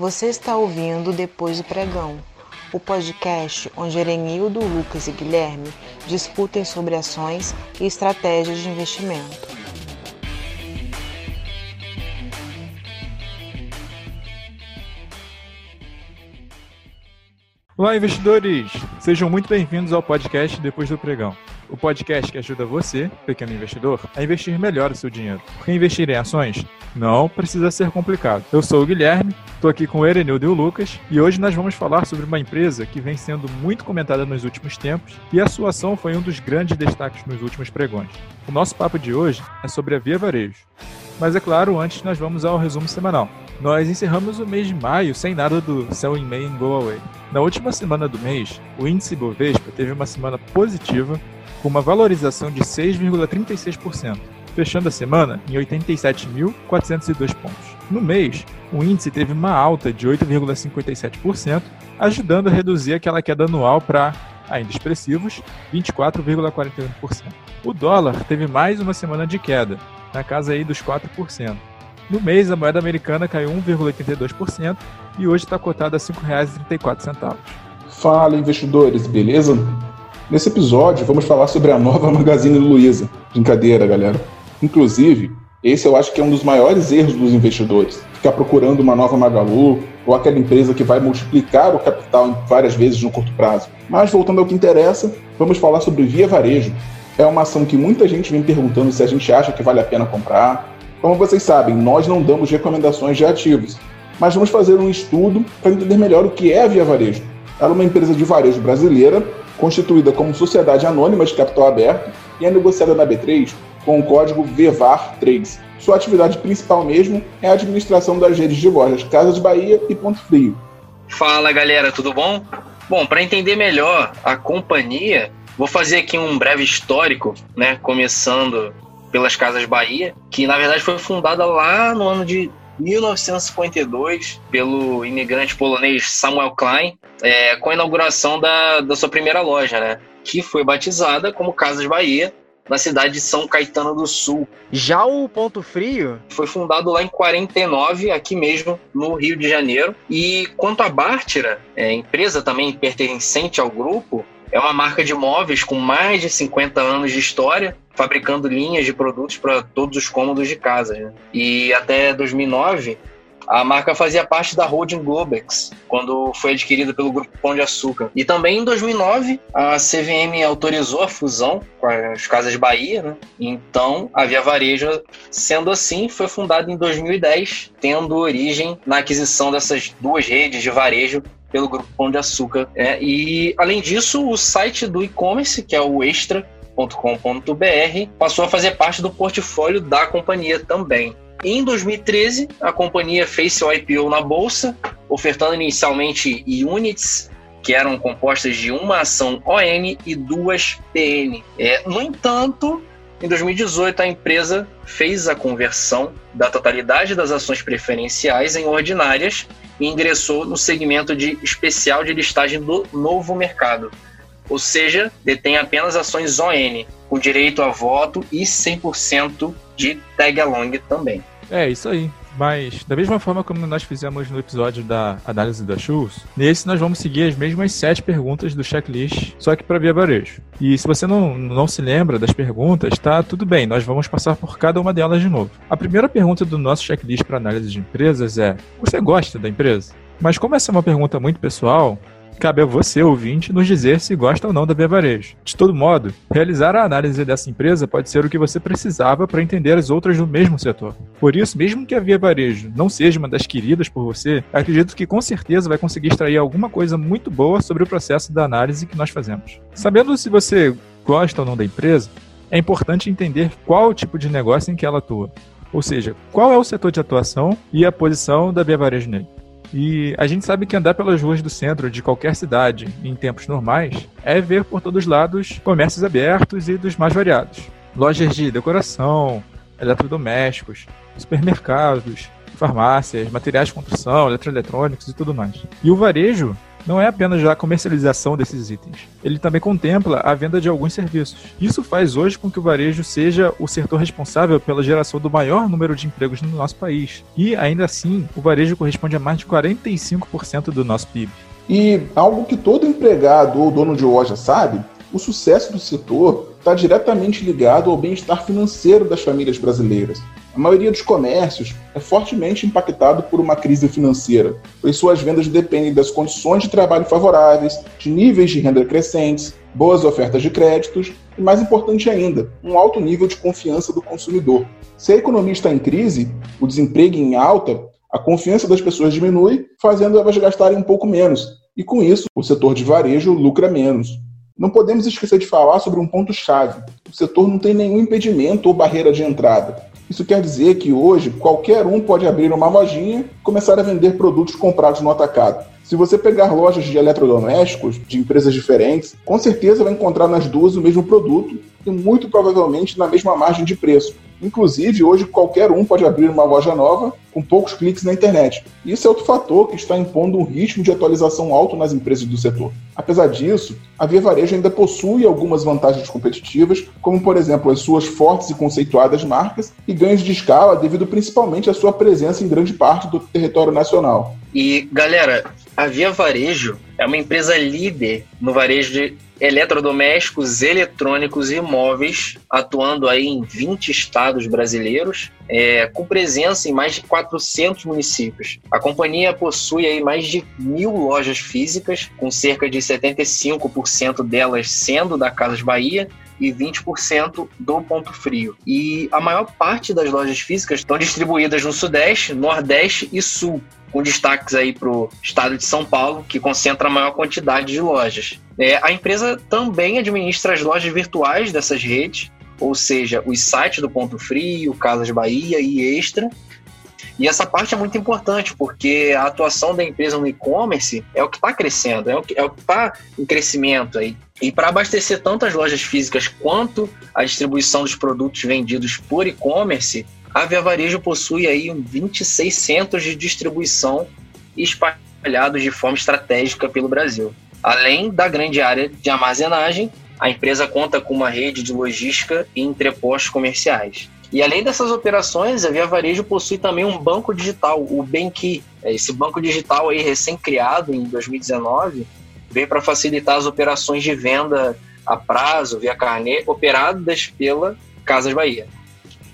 Você está ouvindo Depois do Pregão, o podcast onde Erenildo, Lucas e Guilherme discutem sobre ações e estratégias de investimento. Olá, investidores! Sejam muito bem-vindos ao podcast Depois do Pregão. O podcast que ajuda você, pequeno investidor, a investir melhor o seu dinheiro. Porque investir em ações não precisa ser complicado. Eu sou o Guilherme, estou aqui com o Erenildo e o Lucas, e hoje nós vamos falar sobre uma empresa que vem sendo muito comentada nos últimos tempos e a sua ação foi um dos grandes destaques nos últimos pregões. O nosso papo de hoje é sobre a Via Varejo. Mas é claro, antes nós vamos ao resumo semanal. Nós encerramos o mês de maio sem nada do Sell in May and Go Away. Na última semana do mês, o índice Bovespa teve uma semana positiva, com uma valorização de 6,36%, fechando a semana em 87.402 pontos. No mês, o índice teve uma alta de 8,57%, ajudando a reduzir aquela queda anual para, ainda expressivos, 24,41%. O dólar teve mais uma semana de queda, na casa aí dos 4%. No mês, a moeda americana caiu 1,82% e hoje está cotada a R$ 5,34. Fala, investidores, beleza? Nesse episódio, vamos falar sobre a nova Magazine Luiza. Brincadeira, galera. Inclusive, esse eu acho que é um dos maiores erros dos investidores. Ficar procurando uma nova Magalu ou aquela empresa que vai multiplicar o capital várias vezes no curto prazo. Mas voltando ao que interessa, vamos falar sobre Via Varejo. É uma ação que muita gente vem perguntando se a gente acha que vale a pena comprar, como vocês sabem, nós não damos recomendações de ativos, mas vamos fazer um estudo para entender melhor o que é a Via Varejo. Ela é uma empresa de varejo brasileira, constituída como sociedade anônima de capital aberto e é negociada na B3 com o código VEVAR3. Sua atividade principal mesmo é a administração das redes de lojas Casas Bahia e Ponto Frio. Fala galera, tudo bom? Bom, para entender melhor a companhia, vou fazer aqui um breve histórico, né? Começando pelas Casas Bahia, que na verdade foi fundada lá no ano de 1952 pelo imigrante polonês Samuel Klein, é, com a inauguração da, da sua primeira loja, né? Que foi batizada como Casas Bahia, na cidade de São Caetano do Sul. Já o Ponto Frio foi fundado lá em 49, aqui mesmo no Rio de Janeiro. E quanto à Bártira, é, empresa também pertencente ao grupo, é uma marca de móveis com mais de 50 anos de história, fabricando linhas de produtos para todos os cômodos de casa. Né? E até 2009, a marca fazia parte da holding Globex, quando foi adquirida pelo Grupo Pão de Açúcar. E também em 2009, a CVM autorizou a fusão com as Casas Bahia, né? Então, a Via Varejo, sendo assim, foi fundada em 2010, tendo origem na aquisição dessas duas redes de varejo pelo Grupo Pão de Açúcar. É, e, além disso, o site do e-commerce, que é o extra.com.br, passou a fazer parte do portfólio da companhia também. Em 2013, a companhia fez seu IPO na bolsa, ofertando inicialmente units que eram compostas de uma ação ON e duas PN. É, no entanto, em 2018, a empresa fez a conversão da totalidade das ações preferenciais em ordinárias e ingressou no segmento de especial de listagem do novo mercado, ou seja, detém apenas ações ON, com direito a voto e 100% de tag along também. É, isso aí. Mas, da mesma forma como nós fizemos no episódio da análise das shows, nesse nós vamos seguir as mesmas sete perguntas do checklist, só que para via varejo. E se você não, não se lembra das perguntas, tá tudo bem, nós vamos passar por cada uma delas de novo. A primeira pergunta do nosso checklist para análise de empresas é: Você gosta da empresa? Mas como essa é uma pergunta muito pessoal, cabe a você, ouvinte, nos dizer se gosta ou não da Via Varejo. De todo modo, realizar a análise dessa empresa pode ser o que você precisava para entender as outras do mesmo setor. Por isso, mesmo que a Via Varejo não seja uma das queridas por você, acredito que com certeza vai conseguir extrair alguma coisa muito boa sobre o processo da análise que nós fazemos. Sabendo se você gosta ou não da empresa, é importante entender qual tipo de negócio em que ela atua. Ou seja, qual é o setor de atuação e a posição da Via Varejo nele. E a gente sabe que andar pelas ruas do centro de qualquer cidade em tempos normais é ver por todos os lados comércios abertos e dos mais variados. Lojas de decoração, eletrodomésticos, supermercados, farmácias, materiais de construção, eletroeletrônicos e tudo mais. E o varejo não é apenas a comercialização desses itens, ele também contempla a venda de alguns serviços. Isso faz hoje com que o varejo seja o setor responsável pela geração do maior número de empregos no nosso país. E, ainda assim, o varejo corresponde a mais de 45% do nosso PIB. E algo que todo empregado ou dono de loja sabe, o sucesso do setor está diretamente ligado ao bem-estar financeiro das famílias brasileiras. A maioria dos comércios é fortemente impactado por uma crise financeira, pois suas vendas dependem das condições de trabalho favoráveis, de níveis de renda crescentes, boas ofertas de créditos e, mais importante ainda, um alto nível de confiança do consumidor. Se a economia está em crise, o desemprego em alta, a confiança das pessoas diminui, fazendo elas gastarem um pouco menos, e com isso, o setor de varejo lucra menos. Não podemos esquecer de falar sobre um ponto-chave: o setor não tem nenhum impedimento ou barreira de entrada. Isso quer dizer que hoje qualquer um pode abrir uma lojinha e começar a vender produtos comprados no atacado. Se você pegar lojas de eletrodomésticos de empresas diferentes, com certeza vai encontrar nas duas o mesmo produto e muito provavelmente na mesma margem de preço. Inclusive, hoje qualquer um pode abrir uma loja nova com poucos cliques na internet. Isso é outro fator que está impondo um ritmo de atualização alto nas empresas do setor. Apesar disso, a Via Varejo ainda possui algumas vantagens competitivas, como por exemplo as suas fortes e conceituadas marcas e ganhos de escala devido principalmente à sua presença em grande parte do território nacional. E galera, a Via Varejo é uma empresa líder no varejo de eletrodomésticos, eletrônicos e móveis, atuando aí em 20 estados brasileiros, é, com presença em mais de 400 municípios. A companhia possui aí mais de mil lojas físicas, com cerca de 75% delas sendo da Casas Bahia e 20% do Ponto Frio. E a maior parte das lojas físicas estão distribuídas no Sudeste, Nordeste e Sul, com destaques aí para o estado de São Paulo, que concentra a maior quantidade de lojas. É, a empresa também administra as lojas virtuais dessas redes, ou seja, os sites do Ponto Frio, Casas Bahia e Extra. E essa parte é muito importante, porque a atuação da empresa no e-commerce é o que está crescendo, é o que é está em crescimento aí. E para abastecer tanto as lojas físicas quanto a distribuição dos produtos vendidos por e-commerce, a Via Varejo possui aí 26 centros de distribuição espalhados de forma estratégica pelo Brasil. Além da grande área de armazenagem, a empresa conta com uma rede de logística e entrepostos comerciais. E além dessas operações, a Via Varejo possui também um banco digital, o Benki. Esse banco digital aí recém-criado em 2019 veio para facilitar as operações de venda a prazo via carnê operadas pela Casas Bahia.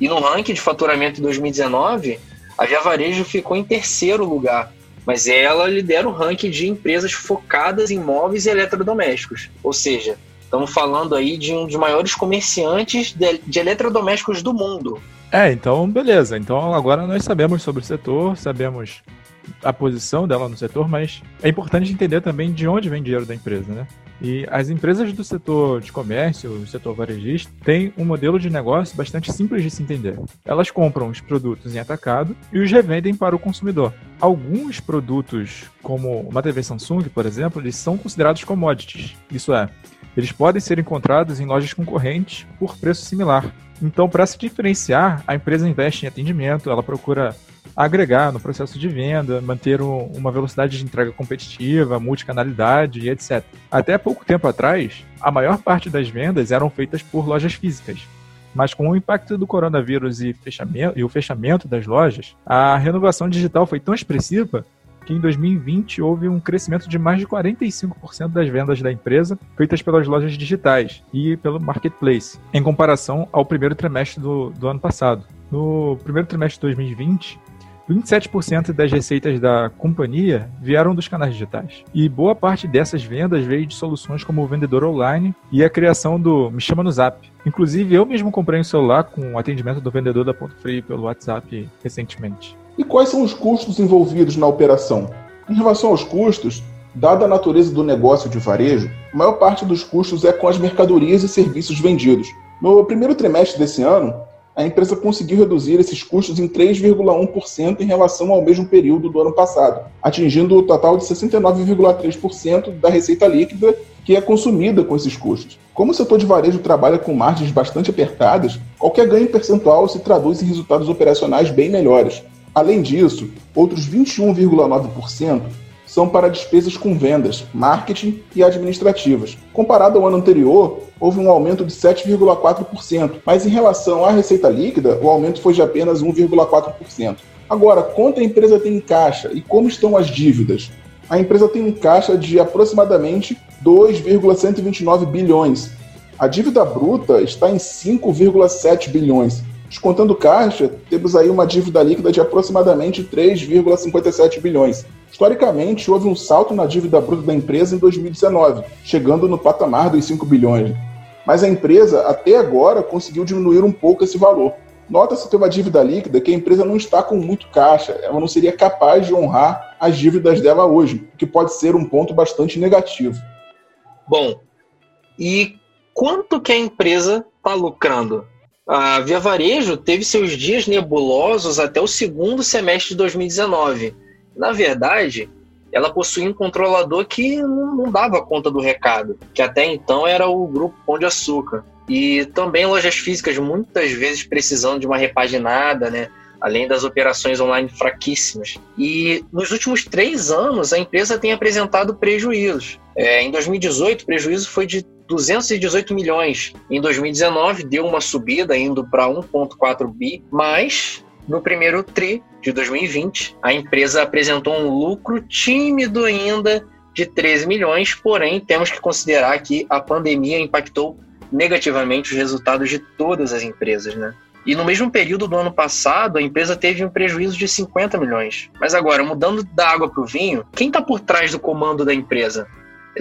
E no ranking de faturamento de 2019, a Via Varejo ficou em terceiro lugar, mas ela lidera o ranking de empresas focadas em móveis e eletrodomésticos. Ou seja, estamos falando aí de um dos maiores comerciantes de, de eletrodomésticos do mundo. É, então beleza. Então agora nós sabemos sobre o setor, sabemos a posição dela no setor, mas é importante entender também de onde vem dinheiro da empresa, né? E as empresas do setor de comércio, setor varejista, têm um modelo de negócio bastante simples de se entender. Elas compram os produtos em atacado e os revendem para o consumidor. Alguns produtos, como uma TV Samsung, por exemplo, eles são considerados commodities. Isso é, eles podem ser encontrados em lojas concorrentes por preço similar. Então, para se diferenciar, a empresa investe em atendimento, ela procura agregar no processo de venda, manter um, uma velocidade de entrega competitiva, multicanalidade e etc. Até pouco tempo atrás, a maior parte das vendas eram feitas por lojas físicas. Mas com o impacto do coronavírus e, fechamento, e o fechamento das lojas, a renovação digital foi tão expressiva que em 2020 houve um crescimento de mais de 45% das vendas da empresa feitas pelas lojas digitais e pelo marketplace, em comparação ao primeiro trimestre do, do ano passado. No primeiro trimestre de 2020, 27% das receitas da companhia vieram dos canais digitais. E boa parte dessas vendas veio de soluções como o vendedor online e a criação do Me Chama no Zap. Inclusive, eu mesmo comprei um celular com o atendimento do vendedor da Ponto Free pelo WhatsApp recentemente. E quais são os custos envolvidos na operação? Em relação aos custos, dada a natureza do negócio de varejo, a maior parte dos custos é com as mercadorias e serviços vendidos. No primeiro trimestre desse ano, a empresa conseguiu reduzir esses custos em 3,1% em relação ao mesmo período do ano passado, atingindo o total de 69,3% da receita líquida que é consumida com esses custos. Como o setor de varejo trabalha com margens bastante apertadas, qualquer ganho percentual se traduz em resultados operacionais bem melhores. Além disso, outros 21,9% são para despesas com vendas, marketing e administrativas. Comparado ao ano anterior, houve um aumento de 7,4%, mas em relação à receita líquida, o aumento foi de apenas 1,4%. Agora, quanto a empresa tem em caixa e como estão as dívidas? A empresa tem um caixa de aproximadamente 2,129 bilhões. A dívida bruta está em 5,7 bilhões. Descontando caixa, temos aí uma dívida líquida de aproximadamente 3,57 bilhões. Historicamente, houve um salto na dívida bruta da empresa em 2019, chegando no patamar dos 5 bilhões. Mas a empresa, até agora, conseguiu diminuir um pouco esse valor. Nota-se ter uma dívida líquida que a empresa não está com muito caixa, ela não seria capaz de honrar as dívidas dela hoje, o que pode ser um ponto bastante negativo. Bom, e quanto que a empresa está lucrando? A Via Varejo teve seus dias nebulosos até o segundo semestre de 2019. Na verdade, ela possuía um controlador que não dava conta do recado, que até então era o grupo Pão de Açúcar. E também lojas físicas muitas vezes precisando de uma repaginada, né? além das operações online fraquíssimas. E nos últimos três anos, a empresa tem apresentado prejuízos. É, em 2018, o prejuízo foi de 218 milhões. Em 2019, deu uma subida, indo para 1,4 bi, mas no primeiro TRI de 2020, a empresa apresentou um lucro tímido ainda de 13 milhões, porém temos que considerar que a pandemia impactou negativamente os resultados de todas as empresas, né? E no mesmo período do ano passado, a empresa teve um prejuízo de 50 milhões. Mas agora, mudando da água para o vinho, quem está por trás do comando da empresa?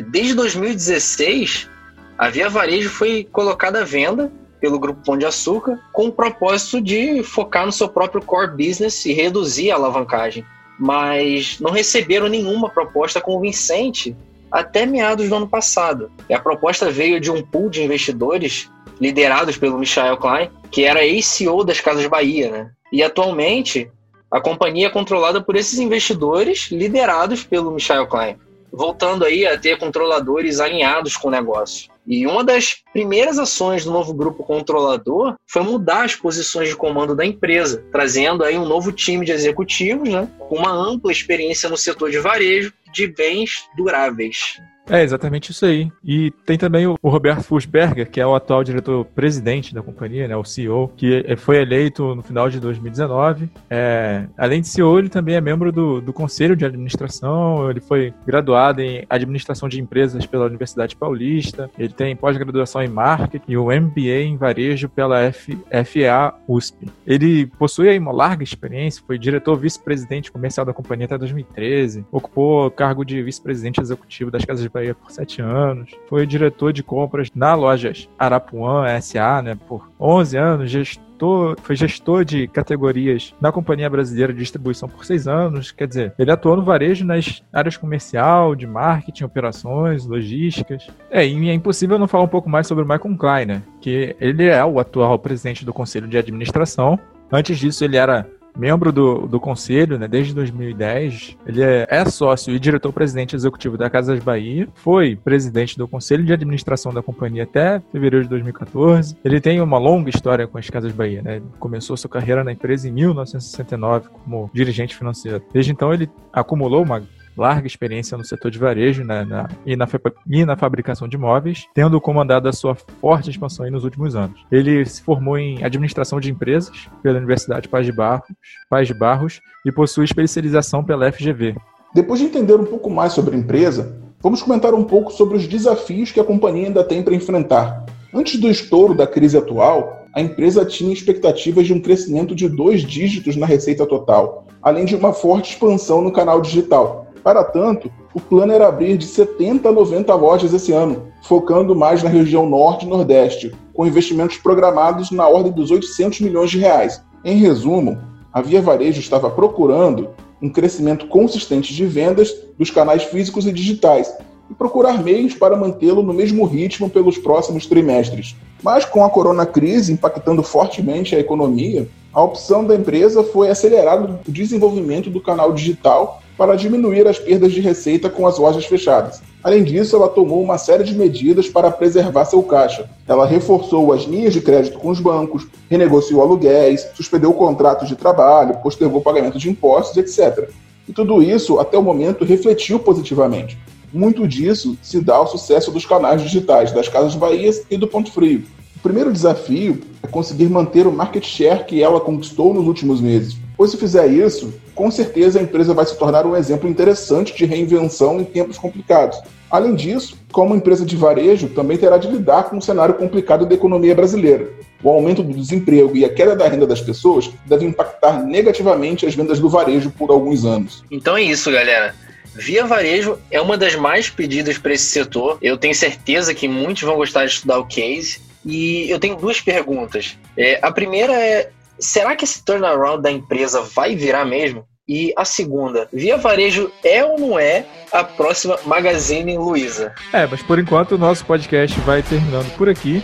Desde 2016, a Via Varejo foi colocada à venda pelo Grupo Pão de Açúcar com o propósito de focar no seu próprio core business e reduzir a alavancagem. Mas não receberam nenhuma proposta convincente até meados do ano passado. E a proposta veio de um pool de investidores liderados pelo Michael Klein, que era ex-CEO das Casas Bahia, né? E atualmente a companhia é controlada por esses investidores liderados pelo Michael Klein, voltando aí a ter controladores alinhados com o negócio. E uma das primeiras ações do novo grupo controlador foi mudar as posições de comando da empresa, trazendo aí um novo time de executivos, né, com uma ampla experiência no setor de varejo de bens duráveis. É exatamente isso aí. E tem também o, Roberto Fussberger, que é o atual diretor-presidente da companhia, né, o CEO, que foi eleito no final de 2019. É, além de CEO, ele também é membro do, do Conselho de Administração. Ele foi graduado em Administração de Empresas pela Universidade Paulista. Ele tem pós-graduação em Marketing e o MBA em Varejo pela F, FEA USP. Ele possui uma larga experiência, foi diretor vice-presidente comercial da companhia até 2013, ocupou cargo de vice-presidente executivo das Casas de Por sete anos, foi diretor de compras na lojas Arapuã SA, né, por 11 anos, gestor, foi gestor de categorias na Companhia Brasileira de Distribuição por seis anos, quer dizer, ele atuou no varejo nas áreas comercial, de marketing, operações, logísticas. É, e é impossível não falar um pouco mais sobre o Michael Klein, que ele é o atual presidente do Conselho de Administração. Antes disso, ele era membro do, do conselho, né, desde 2010. Ele é, é sócio e diretor-presidente executivo da Casas Bahia. Foi presidente do conselho de administração da companhia até fevereiro de 2014. Ele tem uma longa história com as Casas Bahia, né? começou sua carreira na empresa em 1969 como dirigente financeiro. Desde então, ele acumulou uma larga experiência no setor de varejo né, na, e, na, e na fabricação de móveis, tendo comandado a sua forte expansão nos últimos anos. Ele se formou em administração de empresas pela Universidade Paz de Barros, Paz de Barros e possui especialização pela FGV. Depois de entender um pouco mais sobre a empresa, vamos comentar um pouco sobre os desafios que a companhia ainda tem para enfrentar. Antes do estouro da crise atual, a empresa tinha expectativas de um crescimento de dois dígitos na receita total, além de uma forte expansão no canal digital, para tanto, o plano era abrir de 70 a 90 lojas esse ano, focando mais na região norte e nordeste, com investimentos programados na ordem dos 800 milhões de reais. Em resumo, a Via Varejo estava procurando um crescimento consistente de vendas dos canais físicos e digitais e procurar meios para mantê-lo no mesmo ritmo pelos próximos trimestres. Mas com a corona crise impactando fortemente a economia, a opção da empresa foi acelerar o desenvolvimento do canal digital para diminuir as perdas de receita com as lojas fechadas. Além disso, ela tomou uma série de medidas para preservar seu caixa. Ela reforçou as linhas de crédito com os bancos, renegociou aluguéis, suspendeu contratos de trabalho, postergou pagamento de impostos, etc. E tudo isso, até o momento, refletiu positivamente. Muito disso se dá ao sucesso dos canais digitais, das Casas Bahias e do Ponto Frio. O primeiro desafio é conseguir manter o market share que ela conquistou nos últimos meses. Pois se fizer isso, com certeza a empresa vai se tornar um exemplo interessante de reinvenção em tempos complicados. Além disso, como empresa de varejo, também terá de lidar com um cenário complicado da economia brasileira. O aumento do desemprego e a queda da renda das pessoas devem impactar negativamente as vendas do varejo por alguns anos. Então é isso, galera. Via Varejo é uma das mais pedidas para esse setor. Eu tenho certeza que muitos vão gostar de estudar o case. E eu tenho duas perguntas. É, a primeira é: será que esse turnaround da empresa vai virar mesmo? E a segunda, Via Varejo é ou não é a próxima Magazine Luiza? É, mas por enquanto o nosso podcast vai terminando por aqui.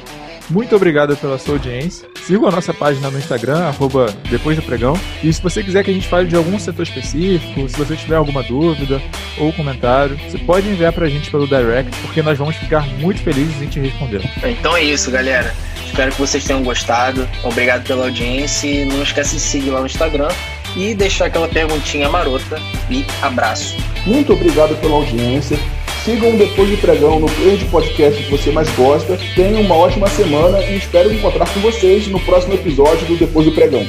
Muito obrigado pela sua audiência. Siga a nossa página no Instagram, arroba depois do pregão. E se você quiser que a gente fale de algum setor específico, se você tiver alguma dúvida ou comentário, você pode enviar pra gente pelo direct, porque nós vamos ficar muito felizes em te responder. Então é isso, galera. Espero que vocês tenham gostado. Obrigado pela audiência não esquece de seguir lá no Instagram e deixar aquela perguntinha marota. E abraço. Muito obrigado pela audiência. Sigam Depois do Pregão no player de podcast que você mais gosta. Tenham uma ótima semana e espero encontrar com vocês no próximo episódio do Depois do Pregão.